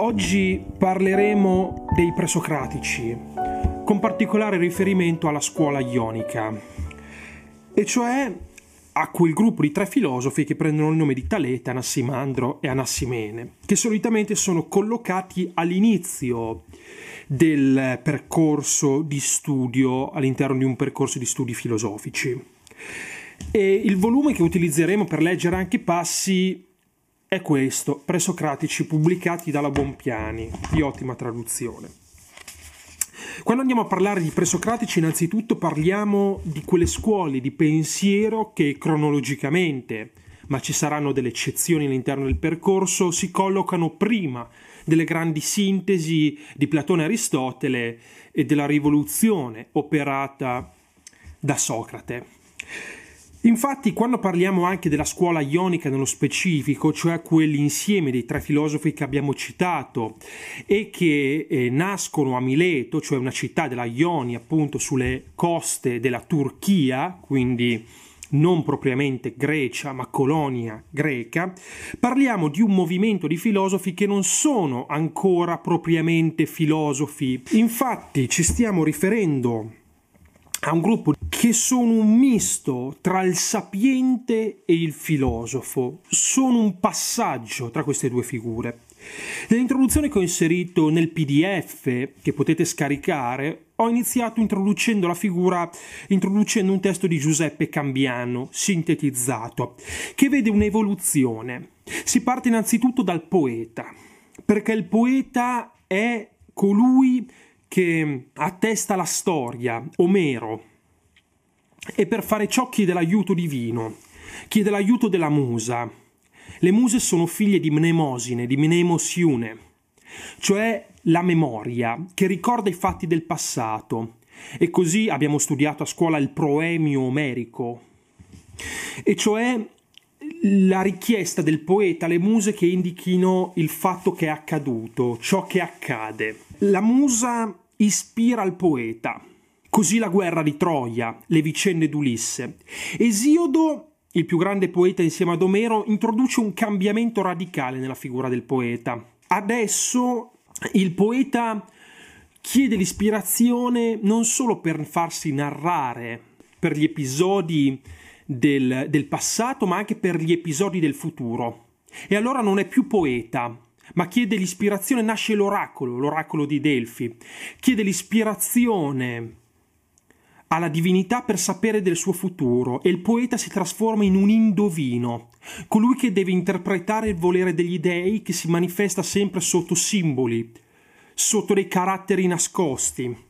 Oggi parleremo dei presocratici, con particolare riferimento alla scuola ionica, e cioè a quel gruppo di tre filosofi che prendono il nome di Talete, Anassimandro e Anassimene, che solitamente sono collocati all'inizio del percorso di studio all'interno di un percorso di studi filosofici. E il volume che utilizzeremo per leggere anche passi è questo, presocratici pubblicati dalla Bompiani, di ottima traduzione. Quando andiamo a parlare di presocratici, innanzitutto parliamo di quelle scuole di pensiero che cronologicamente, ma ci saranno delle eccezioni all'interno del percorso, si collocano prima delle grandi sintesi di Platone e Aristotele e della rivoluzione operata da Socrate. Infatti, quando parliamo anche della scuola ionica nello specifico, cioè quell'insieme dei tre filosofi che abbiamo citato e che eh, nascono a Mileto, cioè una città della Ionia, appunto sulle coste della Turchia, quindi non propriamente Grecia, ma colonia greca, parliamo di un movimento di filosofi che non sono ancora propriamente filosofi. Infatti ci stiamo riferendo a un gruppo che sono un misto tra il sapiente e il filosofo, sono un passaggio tra queste due figure. Nell'introduzione che ho inserito nel PDF che potete scaricare, ho iniziato introducendo la figura, introducendo un testo di Giuseppe Cambiano, sintetizzato, che vede un'evoluzione. Si parte innanzitutto dal poeta, perché il poeta è colui che attesta la storia, Omero, e per fare ciò chiede l'aiuto divino, chiede l'aiuto della musa. Le muse sono figlie di Mnemosine, di Mnemosiune, cioè la memoria che ricorda i fatti del passato. E così abbiamo studiato a scuola il proemio omerico, e cioè la richiesta del poeta alle muse che indichino il fatto che è accaduto, ciò che accade. La musa ispira il poeta. Così la guerra di Troia, le vicende d'Ulisse. Esiodo, il più grande poeta insieme ad Omero, introduce un cambiamento radicale nella figura del poeta. Adesso il poeta chiede l'ispirazione non solo per farsi narrare per gli episodi del, del passato, ma anche per gli episodi del futuro. E allora non è più poeta, ma chiede l'ispirazione, nasce l'oracolo, l'oracolo di Delfi, chiede l'ispirazione alla divinità per sapere del suo futuro e il poeta si trasforma in un indovino, colui che deve interpretare il volere degli dei che si manifesta sempre sotto simboli, sotto dei caratteri nascosti.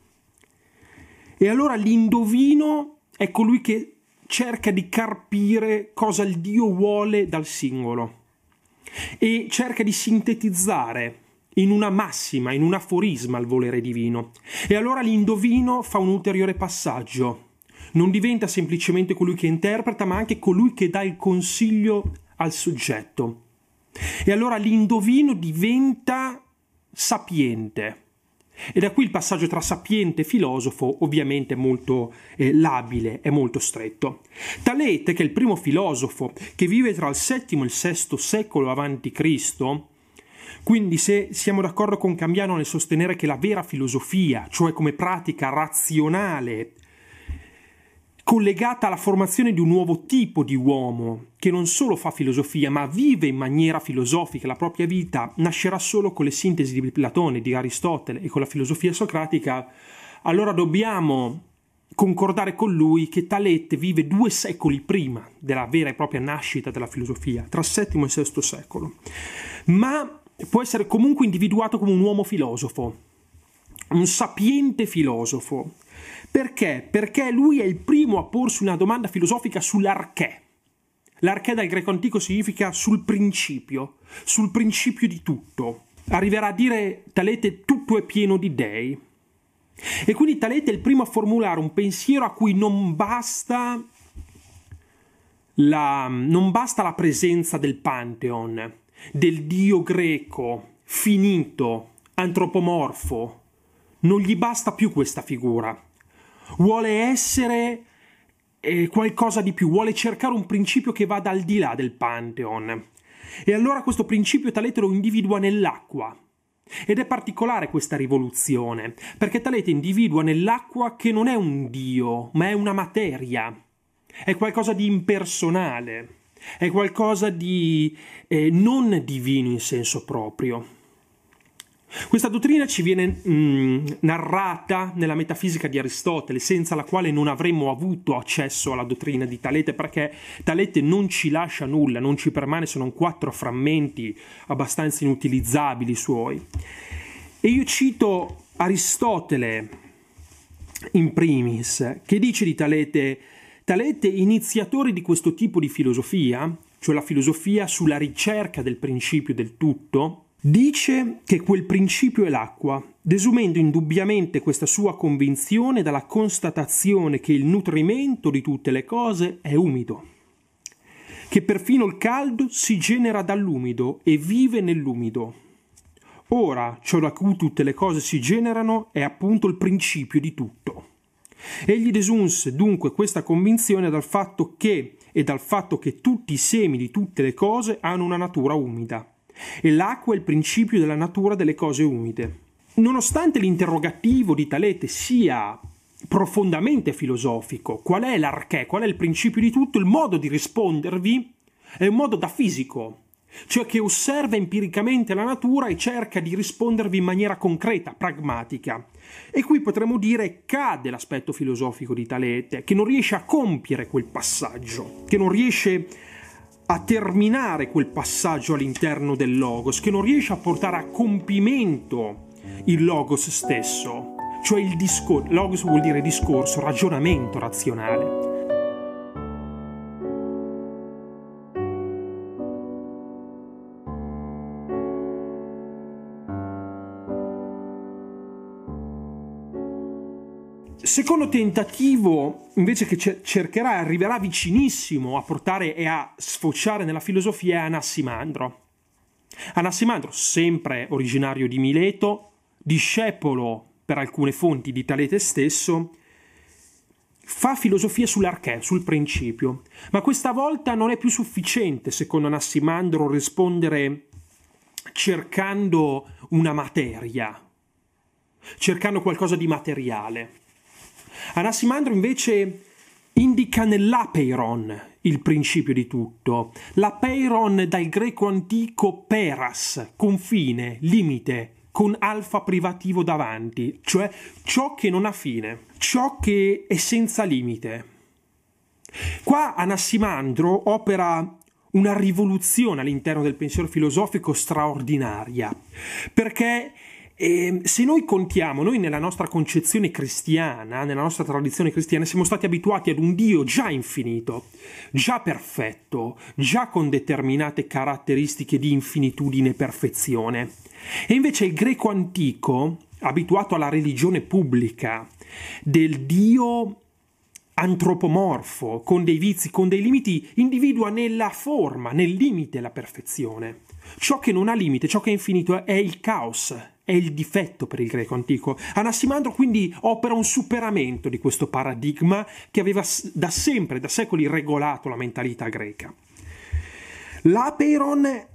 E allora l'indovino è colui che cerca di carpire cosa il Dio vuole dal singolo e cerca di sintetizzare in una massima, in un aforisma il volere divino. E allora l'indovino fa un ulteriore passaggio. Non diventa semplicemente colui che interpreta, ma anche colui che dà il consiglio al soggetto. E allora l'indovino diventa sapiente e da qui il passaggio tra sapiente e filosofo ovviamente molto eh, labile e molto stretto. Talete, che è il primo filosofo che vive tra il VII e il VI secolo a.C., quindi se siamo d'accordo con Cambiano nel sostenere che la vera filosofia, cioè come pratica razionale collegata alla formazione di un nuovo tipo di uomo che non solo fa filosofia ma vive in maniera filosofica. La propria vita, nascerà solo con le sintesi di Platone, di Aristotele e con la filosofia socratica, allora dobbiamo concordare con lui che Talete vive due secoli prima della vera e propria nascita della filosofia, tra VII e VI secolo, ma può essere comunque individuato come un uomo filosofo, un sapiente filosofo, perché? Perché lui è il primo a porsi una domanda filosofica sull'arché. L'arché dal greco antico significa sul principio, sul principio di tutto. Arriverà a dire Talete tutto è pieno di dei. E quindi Talete è il primo a formulare un pensiero a cui non basta la, non basta la presenza del Pantheon, del dio greco, finito, antropomorfo. Non gli basta più questa figura vuole essere eh, qualcosa di più, vuole cercare un principio che vada al di là del Pantheon. E allora questo principio Talete lo individua nell'acqua, Ed è particolare questa rivoluzione, perché Talete individua nell'acqua che non è un dio, ma è una materia, è qualcosa di impersonale, è qualcosa di eh, non divino in senso proprio. Questa dottrina ci viene mm, narrata nella metafisica di Aristotele, senza la quale non avremmo avuto accesso alla dottrina di Talete, perché Talete non ci lascia nulla, non ci permane se non quattro frammenti abbastanza inutilizzabili suoi. E io cito Aristotele in primis, che dice di Talete, Talete iniziatore di questo tipo di filosofia, cioè la filosofia sulla ricerca del principio del tutto, Dice che quel principio è l'acqua, desumendo indubbiamente questa sua convinzione dalla constatazione che il nutrimento di tutte le cose è umido, che perfino il caldo si genera dall'umido e vive nell'umido. Ora, ciò da cui tutte le cose si generano è appunto il principio di tutto. Egli desunse dunque questa convinzione dal fatto che e dal fatto che tutti i semi di tutte le cose hanno una natura umida e l'acqua è il principio della natura delle cose umide. Nonostante l'interrogativo di Talete sia profondamente filosofico, qual è l'arché, qual è il principio di tutto, il modo di rispondervi è un modo da fisico, cioè che osserva empiricamente la natura e cerca di rispondervi in maniera concreta, pragmatica. E qui potremmo dire cade l'aspetto filosofico di Talete, che non riesce a compiere quel passaggio, che non riesce a terminare quel passaggio all'interno del logos, che non riesce a portare a compimento il logos stesso, cioè il discorso. Logos vuol dire discorso, ragionamento razionale. Secondo tentativo, invece che cercherà, arriverà vicinissimo a portare e a sfociare nella filosofia, è Anassimandro. Anassimandro, sempre originario di Mileto, discepolo per alcune fonti di Talete stesso, fa filosofia sull'archè, sul principio, ma questa volta non è più sufficiente, secondo Anassimandro, rispondere cercando una materia, cercando qualcosa di materiale. Anassimandro invece indica nell'apeiron il principio di tutto. L'apeiron dal greco antico peras, confine, limite, con alfa privativo davanti, cioè ciò che non ha fine, ciò che è senza limite. Qua Anassimandro opera una rivoluzione all'interno del pensiero filosofico straordinaria, perché e ehm, se noi contiamo, noi nella nostra concezione cristiana, nella nostra tradizione cristiana, siamo stati abituati ad un Dio già infinito, già perfetto, già con determinate caratteristiche di infinitudine e perfezione. E invece il greco antico, abituato alla religione pubblica, del Dio antropomorfo, con dei vizi, con dei limiti, individua nella forma, nel limite la perfezione. Ciò che non ha limite, ciò che è infinito è il caos, è il difetto per il greco antico. Anassimandro quindi opera un superamento di questo paradigma che aveva da sempre, da secoli regolato la mentalità greca. L'apeiron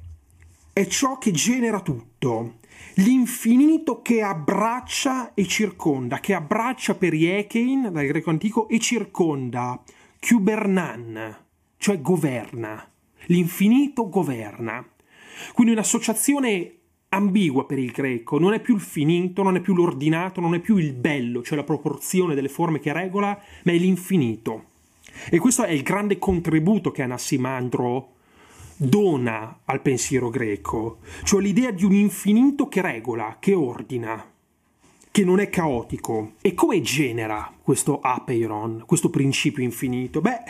è ciò che genera tutto, l'infinito che abbraccia e circonda, che abbraccia per Iekein, dal greco antico, e circonda, Kubernan, cioè governa. L'infinito governa. Quindi un'associazione ambigua per il greco, non è più il finito, non è più l'ordinato, non è più il bello, cioè la proporzione delle forme che regola, ma è l'infinito. E questo è il grande contributo che Anassimandro dona al pensiero greco, cioè l'idea di un infinito che regola, che ordina, che non è caotico. E come genera questo apeiron, questo principio infinito? Beh,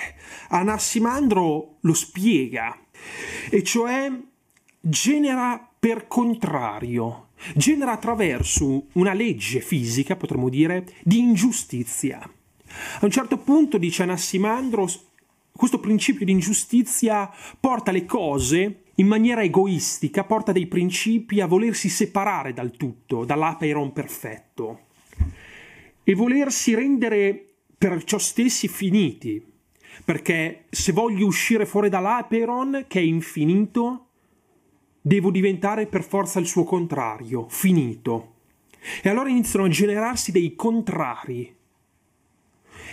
Anassimandro lo spiega, e cioè genera per contrario, genera attraverso una legge fisica, potremmo dire, di ingiustizia. A un certo punto, dice Anassimandro, questo principio di ingiustizia porta le cose in maniera egoistica, porta dei principi a volersi separare dal tutto, dall'apeiron perfetto, e volersi rendere perciò stessi finiti, perché se voglio uscire fuori dall'apeiron, che è infinito, devo diventare per forza il suo contrario, finito. E allora iniziano a generarsi dei contrari.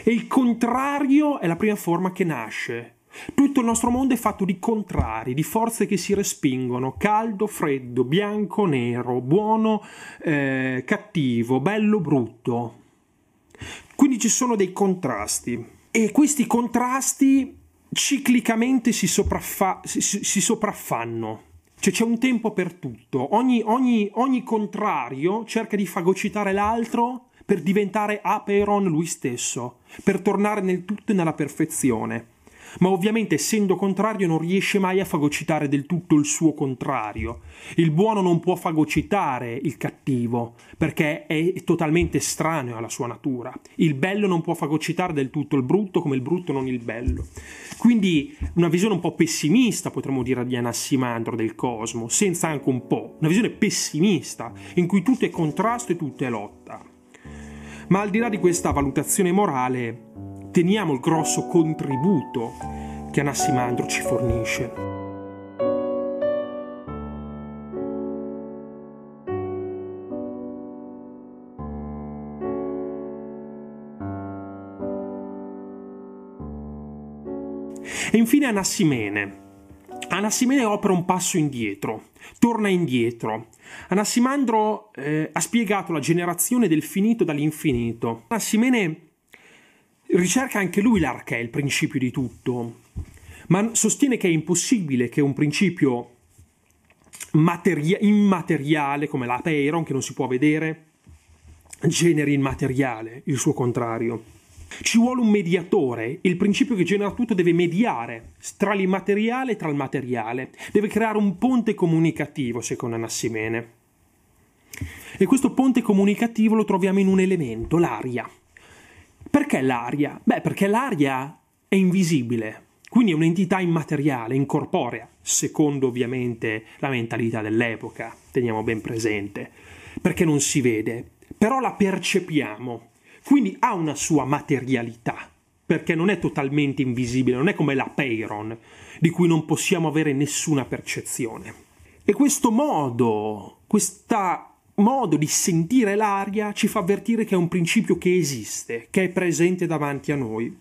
E il contrario è la prima forma che nasce. Tutto il nostro mondo è fatto di contrari, di forze che si respingono, caldo, freddo, bianco, nero, buono, eh, cattivo, bello, brutto. Quindi ci sono dei contrasti e questi contrasti ciclicamente si, sopraffa- si, si sopraffanno. Cioè c'è un tempo per tutto. Ogni, ogni, ogni contrario cerca di fagocitare l'altro per diventare aperon lui stesso, per tornare nel tutto e nella perfezione ma ovviamente essendo contrario non riesce mai a fagocitare del tutto il suo contrario. Il buono non può fagocitare il cattivo, perché è totalmente estraneo alla sua natura. Il bello non può fagocitare del tutto il brutto come il brutto non il bello. Quindi una visione un po' pessimista, potremmo dire, di Anassimandro del cosmo, senza anche un po', una visione pessimista, in cui tutto è contrasto e tutto è lotta. Ma al di là di questa valutazione morale, teniamo il grosso contributo che Anassimandro ci fornisce. E infine Anassimene. Anassimene opera un passo indietro, torna indietro. Anassimandro eh, ha spiegato la generazione del finito dall'infinito. Anassimene ricerca anche lui l'arche, il principio di tutto, ma sostiene che è impossibile che un principio materia- immateriale come la Peiron, che non si può vedere, generi il materiale, il suo contrario. Ci vuole un mediatore, il principio che genera tutto deve mediare tra l'immateriale e tra il materiale, deve creare un ponte comunicativo, secondo Anassimene. E questo ponte comunicativo lo troviamo in un elemento, l'aria. Perché l'aria? Beh, perché l'aria è invisibile, quindi è un'entità immateriale, incorporea, secondo ovviamente la mentalità dell'epoca, teniamo ben presente, perché non si vede, però la percepiamo, quindi ha una sua materialità, perché non è totalmente invisibile, non è come la Peyron, di cui non possiamo avere nessuna percezione. E questo modo, questa modo di sentire l'aria ci fa avvertire che è un principio che esiste, che è presente davanti a noi.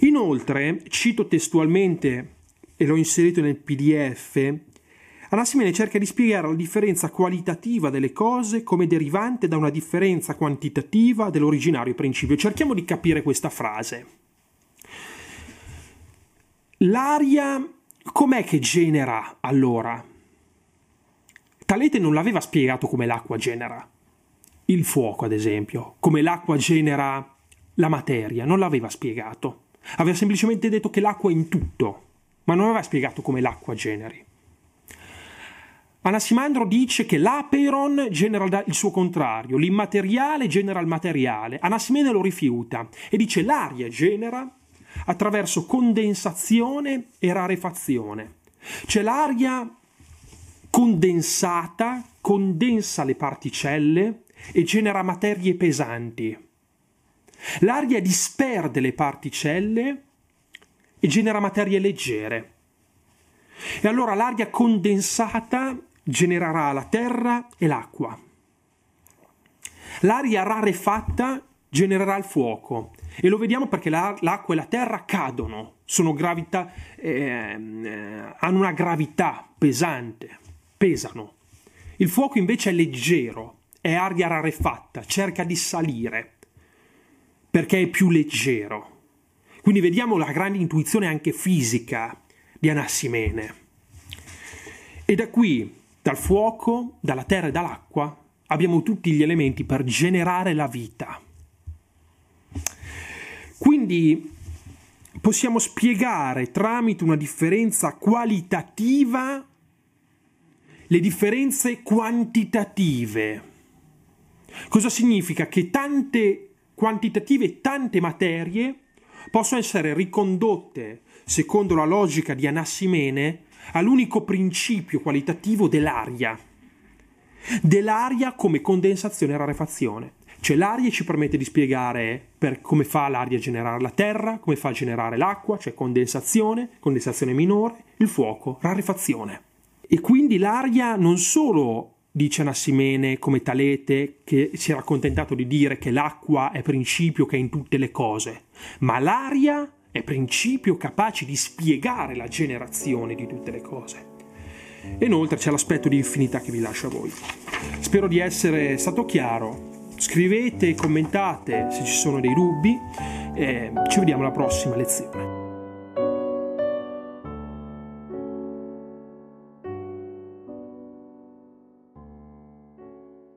Inoltre, cito testualmente, e l'ho inserito nel PDF, Anassimene cerca di spiegare la differenza qualitativa delle cose come derivante da una differenza quantitativa dell'originario principio. Cerchiamo di capire questa frase. L'aria com'è che genera allora? Talete non l'aveva spiegato come l'acqua genera il fuoco, ad esempio, come l'acqua genera la materia, non l'aveva spiegato. Aveva semplicemente detto che l'acqua è in tutto, ma non aveva spiegato come l'acqua generi. Anassimandro dice che l'aperon genera il suo contrario, l'immateriale genera il materiale. Anassimene lo rifiuta e dice l'aria genera attraverso condensazione e rarefazione. Cioè l'aria condensata condensa le particelle e genera materie pesanti. L'aria disperde le particelle e genera materie leggere. E allora l'aria condensata genererà la terra e l'acqua. L'aria rarefatta genererà il fuoco e lo vediamo perché l'acqua e la terra cadono, gravità, eh, hanno una gravità pesante pesano. Il fuoco invece è leggero, è aria rarefatta, cerca di salire, perché è più leggero. Quindi vediamo la grande intuizione anche fisica di Anassimene. E da qui, dal fuoco, dalla terra e dall'acqua, abbiamo tutti gli elementi per generare la vita. Quindi possiamo spiegare tramite una differenza qualitativa le differenze quantitative. Cosa significa? Che tante quantitative, tante materie possono essere ricondotte, secondo la logica di Anassimene, all'unico principio qualitativo dell'aria. Dell'aria come condensazione e rarefazione. Cioè l'aria ci permette di spiegare come fa l'aria a generare la terra, come fa a generare l'acqua, cioè condensazione, condensazione minore, il fuoco, rarefazione E quindi l'aria non solo dice Anassimene come Talete che si era accontentato di dire che l'acqua è principio che è in tutte le cose, ma l'aria è principio capace di spiegare la generazione di tutte le cose. E inoltre c'è l'aspetto di infinità che vi lascio a voi. Spero di essere stato chiaro. Scrivete, commentate se ci sono dei dubbi e ci vediamo alla prossima lezione.